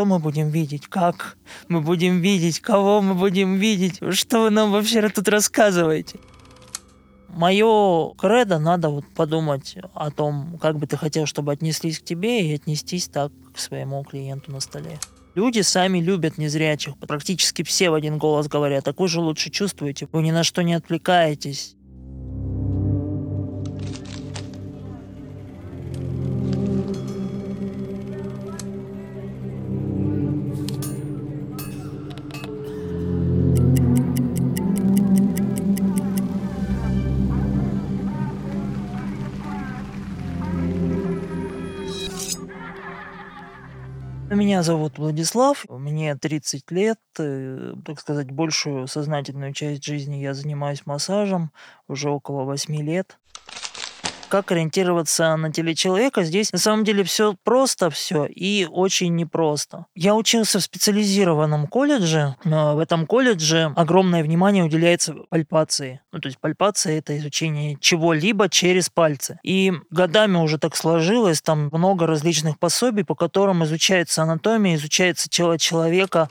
что мы будем видеть, как мы будем видеть, кого мы будем видеть, что вы нам вообще тут рассказываете. Мое кредо надо вот подумать о том, как бы ты хотел, чтобы отнеслись к тебе, и отнестись так к своему клиенту на столе. Люди сами любят незрячих. Практически все в один голос говорят, так вы же лучше чувствуете, вы ни на что не отвлекаетесь. Меня зовут Владислав, мне 30 лет, э, так сказать, большую сознательную часть жизни я занимаюсь массажем уже около 8 лет как ориентироваться на теле человека. Здесь на самом деле все просто все и очень непросто. Я учился в специализированном колледже. В этом колледже огромное внимание уделяется пальпации. Ну, то есть пальпация — это изучение чего-либо через пальцы. И годами уже так сложилось, там много различных пособий, по которым изучается анатомия, изучается тело человека,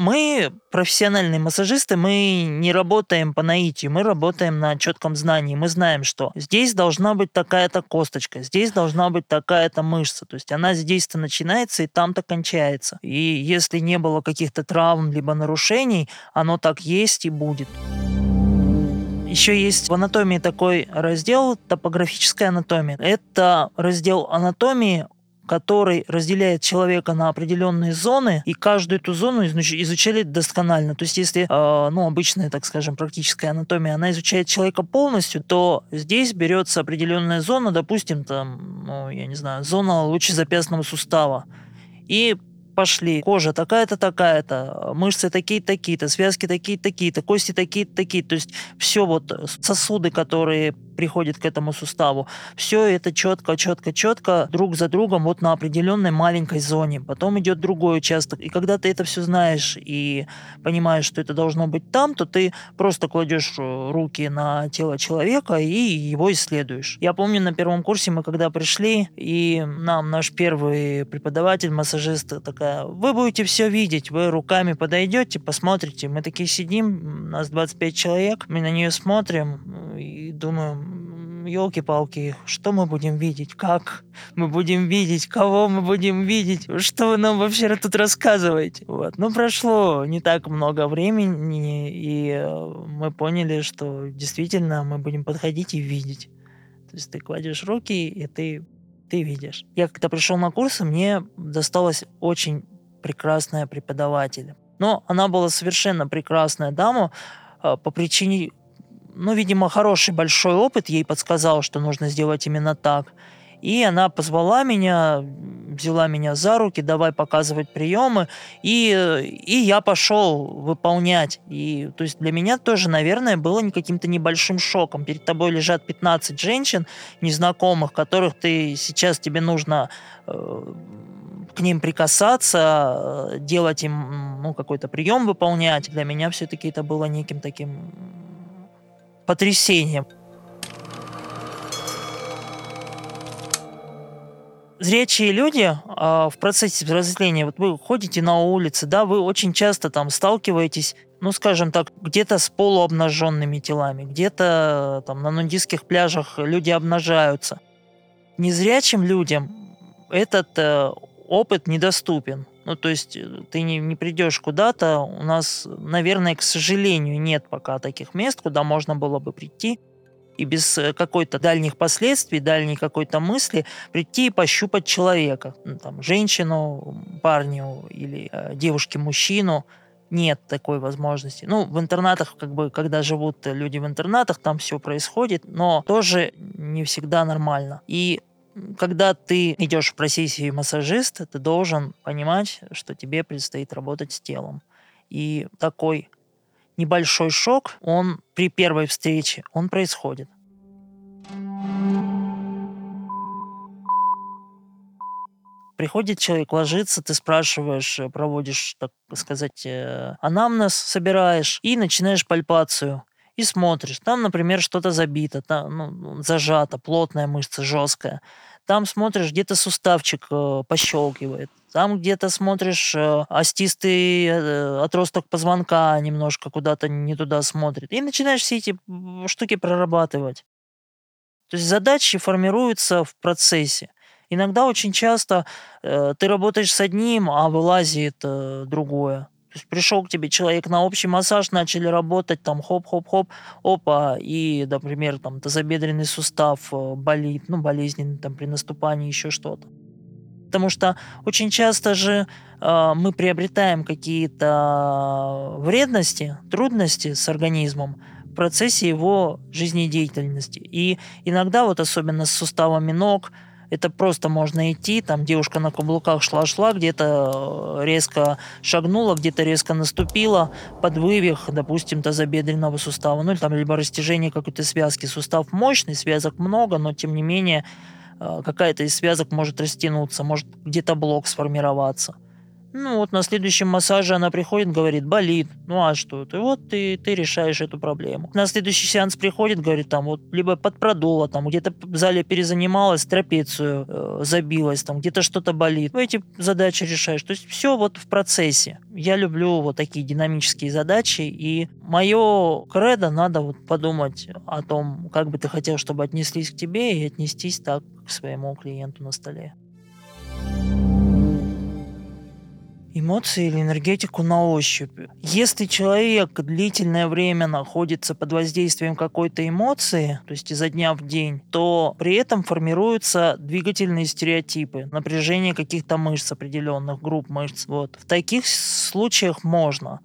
мы, профессиональные массажисты, мы не работаем по наитию, мы работаем на четком знании. Мы знаем, что здесь должна быть такая-то косточка, здесь должна быть такая-то мышца. То есть она здесь-то начинается и там-то кончается. И если не было каких-то травм либо нарушений, оно так есть и будет. Еще есть в анатомии такой раздел топографическая анатомия. Это раздел анатомии который разделяет человека на определенные зоны, и каждую эту зону изучали досконально. То есть если, э, ну, обычная, так скажем, практическая анатомия, она изучает человека полностью, то здесь берется определенная зона, допустим, там, ну, я не знаю, зона лучезапястного сустава. И пошли. Кожа такая-то, такая-то, мышцы такие-то, такие-то, связки такие-то, такие-то, кости такие-то, такие. То есть все вот сосуды, которые приходит к этому суставу. Все это четко, четко, четко друг за другом вот на определенной маленькой зоне. Потом идет другой участок. И когда ты это все знаешь и понимаешь, что это должно быть там, то ты просто кладешь э, руки на тело человека и его исследуешь. Я помню на первом курсе мы когда пришли, и нам наш первый преподаватель, массажист, такая, вы будете все видеть, вы руками подойдете, посмотрите. Мы такие сидим, нас 25 человек, мы на нее смотрим и думаем, елки-палки, что мы будем видеть, как мы будем видеть, кого мы будем видеть, что вы нам вообще тут рассказываете. Вот. Ну, прошло не так много времени, и э, мы поняли, что действительно мы будем подходить и видеть. То есть ты кладешь руки, и ты, ты видишь. Я когда пришел на курсы, мне досталась очень прекрасная преподаватель. Но она была совершенно прекрасная дама э, по причине ну, видимо, хороший большой опыт ей подсказал, что нужно сделать именно так. И она позвала меня, взяла меня за руки, давай показывать приемы, и, и я пошел выполнять. И, то есть для меня тоже, наверное, было каким-то небольшим шоком. Перед тобой лежат 15 женщин незнакомых, которых ты сейчас тебе нужно э, к ним прикасаться, делать им ну, какой-то прием выполнять. Для меня все-таки это было неким таким потрясением. зрячие люди э, в процессе взросления, вот вы ходите на улице, да, вы очень часто там сталкиваетесь, ну, скажем так, где-то с полуобнаженными телами, где-то там на нудистских пляжах люди обнажаются. Незрячим людям этот э, опыт недоступен. Ну, то есть э, ты не, не придешь куда-то. У нас, наверное, к сожалению, нет пока таких мест, куда можно было бы прийти и без э, какой-то дальних последствий, дальней какой-то мысли прийти и пощупать человека. Ну, там, женщину, парню или э, девушке-мужчину. Нет такой возможности. Ну, в интернатах, как бы, когда живут люди в интернатах, там все происходит, но тоже не всегда нормально. И когда ты идешь в профессию массажиста, ты должен понимать, что тебе предстоит работать с телом. И такой небольшой шок, он при первой встрече, он происходит. Приходит человек, ложится, ты спрашиваешь, проводишь, так сказать, э, анамнез, собираешь и начинаешь пальпацию и смотришь. Там, например, что-то забито, там, ну, зажато, плотная мышца, жесткая. там смотришь, где-то суставчик э, пощелкивает, там где-то смотришь, э, остистый э, отросток позвонка немножко куда-то не туда смотрит. И начинаешь все эти штуки прорабатывать. То есть задачи формируются в процессе. Иногда очень часто э, ты работаешь с одним, а вылазит э, другое. То есть пришел к тебе человек на общий массаж, начали работать, там хоп-хоп-хоп, опа, и, например, там тазобедренный сустав э, болит, ну, болезненный там при наступании, еще что-то. Потому что очень часто же э, мы приобретаем какие-то вредности, трудности с организмом в процессе его жизнедеятельности. И иногда, вот особенно с суставами ног, это просто можно идти, там девушка на каблуках шла-шла, где-то э, резко шагнула, где-то резко наступила, под вывих, допустим, тазобедренного сустава, ну или там либо растяжение какой-то связки. Сустав мощный, связок много, но тем не менее а, какая-то из связок может растянуться, может где-то блок сформироваться. Ну вот на следующем массаже она приходит, говорит, болит. Ну а что? И вот ты, ты решаешь эту проблему. На следующий сеанс приходит, говорит, там вот либо подпродула, там где-то в зале перезанималась, трапецию э, забилась, там где-то что-то болит. Ну эти задачи решаешь. То есть все вот в процессе. Я люблю вот такие динамические задачи, и мое кредо надо вот подумать о том, как бы ты хотел, чтобы отнеслись к тебе, и отнестись так к своему клиенту на столе. Эмоции или энергетику на ощупь. Если человек длительное время находится под воздействием какой-то эмоции, то есть изо дня в день, то при этом формируются двигательные стереотипы, напряжение каких-то мышц определенных, групп мышц. Вот. В таких случаях можно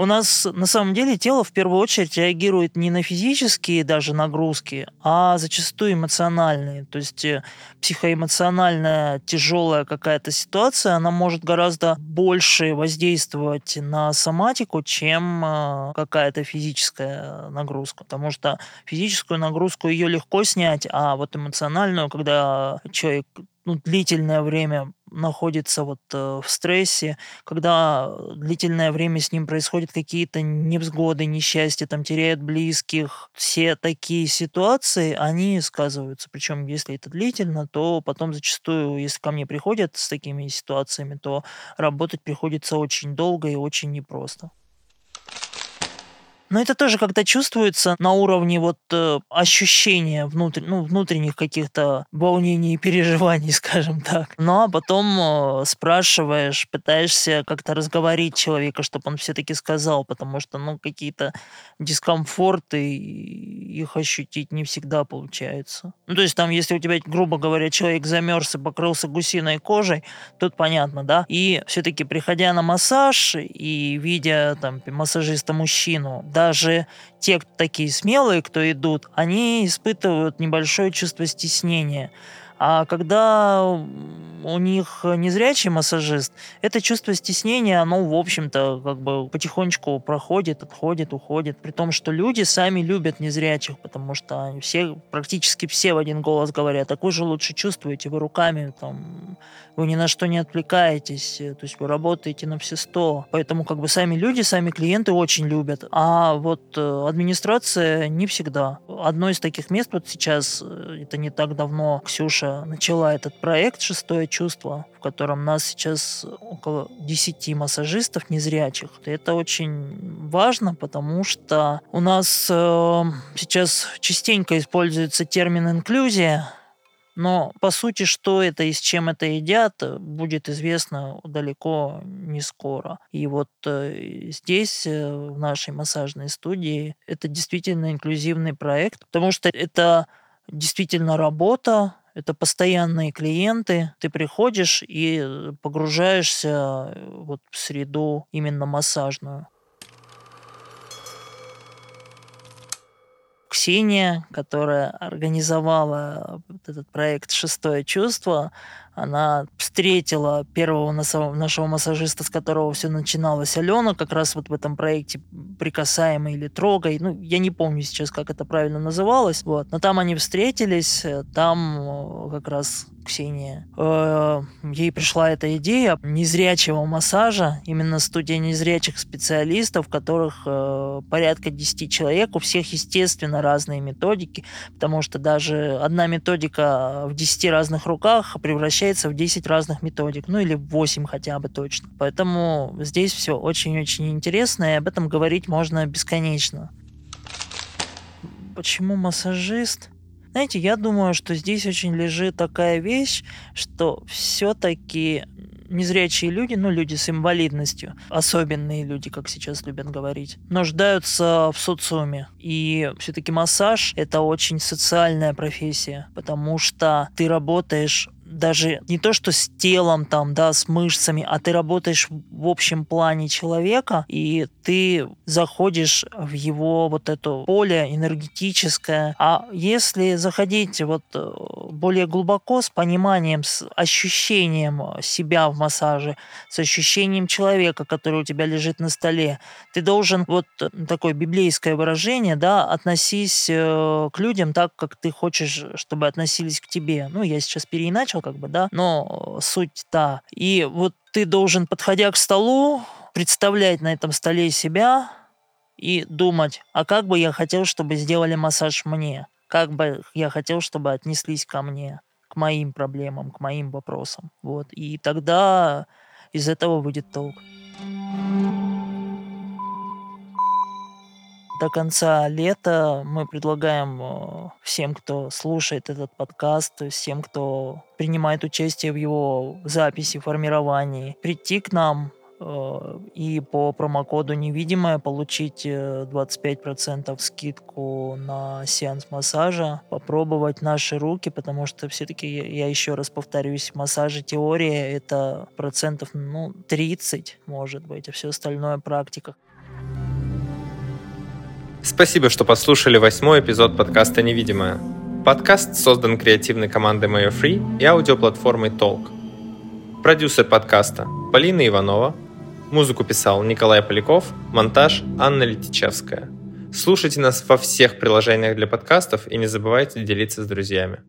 у нас на самом деле тело в первую очередь реагирует не на физические даже нагрузки, а зачастую эмоциональные. То есть э, психоэмоциональная тяжелая какая-то ситуация, она может гораздо больше воздействовать на соматику, чем э, какая-то физическая нагрузка. Потому что физическую нагрузку ее легко снять, а вот эмоциональную, когда человек ну, длительное время находится вот э, в стрессе, когда длительное время с ним происходят какие-то невзгоды, несчастья, там теряют близких, все такие ситуации, они сказываются. Причем, если это длительно, то потом зачастую, если ко мне приходят с такими ситуациями, то работать приходится очень долго и очень непросто. Но это тоже когда чувствуется на уровне вот э, ощущения внутрь, ну, внутренних каких-то волнений и переживаний, скажем так. Ну а потом э, спрашиваешь, пытаешься как-то разговорить человека, чтобы он все-таки сказал, потому что, ну, какие-то дискомфорты, их ощутить не всегда получается. Ну, то есть там, если у тебя, грубо говоря, человек замерз и покрылся гусиной кожей, тут понятно, да? И все-таки приходя на массаж и видя там массажиста мужчину, даже те такие смелые, кто идут, они испытывают небольшое чувство стеснения. А когда у них незрячий массажист, это чувство стеснения, оно, в общем-то, как бы потихонечку проходит, отходит, уходит. При том, что люди сами любят незрячих, потому что все, практически все в один голос говорят, так вы же лучше чувствуете, вы руками, там, вы ни на что не отвлекаетесь, то есть вы работаете на все сто. Поэтому как бы сами люди, сами клиенты очень любят. А вот э, администрация не всегда. Одно из таких мест вот сейчас, э, это не так давно Ксюша начала этот проект «Шестое чувство», в котором нас сейчас около 10 массажистов незрячих. Это очень важно, потому что у нас э, сейчас частенько используется термин «инклюзия», но по сути, что это и с чем это едят, будет известно далеко не скоро. И вот э, здесь, э, в нашей массажной студии, это действительно инклюзивный проект, потому что это действительно работа, это постоянные клиенты. Ты приходишь и э, погружаешься э, вот в среду именно массажную. Ксения, которая организовала этот проект «Шестое чувство», Она встретила первого нашего массажиста, с которого все начиналось, Алена, как раз вот в этом проекте «Прикасаемый» или «Трогай». Ну, я не помню сейчас, как это правильно называлось. Вот. Но там они встретились, э, там э, как раз Ксения. Э, ей пришла эта идея незрячего массажа, именно студия незрячих специалистов, которых порядка 10 человек, у всех, естественно, разные методики, потому что даже одна методика в 10 разных руках превращается в 10 разных методик, ну или в 8 хотя бы точно. Поэтому здесь все очень-очень интересно, и об этом говорить можно бесконечно. Почему массажист? Знаете, я думаю, что здесь очень лежит такая вещь, что все-таки незрячие люди, ну, люди с инвалидностью, особенные люди, как сейчас любят говорить, нуждаются в социуме. И все-таки массаж — это очень социальная профессия, потому что ты работаешь даже не то, что с телом там, да, с мышцами, а ты работаешь в общем плане человека, и ты заходишь в его вот это поле энергетическое. А если заходить вот э, более глубоко, с пониманием, с ощущением себя в массаже, с ощущением человека, который у тебя лежит на столе, ты должен, вот такое библейское выражение, да, относись э, к людям так, как ты хочешь, чтобы относились к тебе. Ну, я сейчас переиначил, как бы, да, но суть та. И вот ты должен, подходя к столу, представлять на этом столе себя и думать, а как бы я хотел, чтобы сделали массаж мне? Как бы я хотел, чтобы отнеслись ко мне, к моим проблемам, к моим вопросам. Вот. И тогда из этого выйдет толк. До конца лета мы предлагаем э, всем, кто слушает этот подкаст, всем, кто принимает участие в его записи, формировании, прийти к нам э, и по промокоду «Невидимое» получить 25% э, скидку на сеанс массажа, попробовать наши руки, потому что все-таки, я еще раз повторюсь, массажи теория — это процентов ну, 30, может быть, а все остальное практика. Спасибо, что послушали восьмой эпизод подкаста «Невидимое». Подкаст создан креативной командой Mayo и аудиоплатформой Talk. Продюсер подкаста Полина Иванова. Музыку писал Николай Поляков. Монтаж Анна Летичевская. Слушайте нас во всех приложениях для подкастов и не забывайте делиться с друзьями.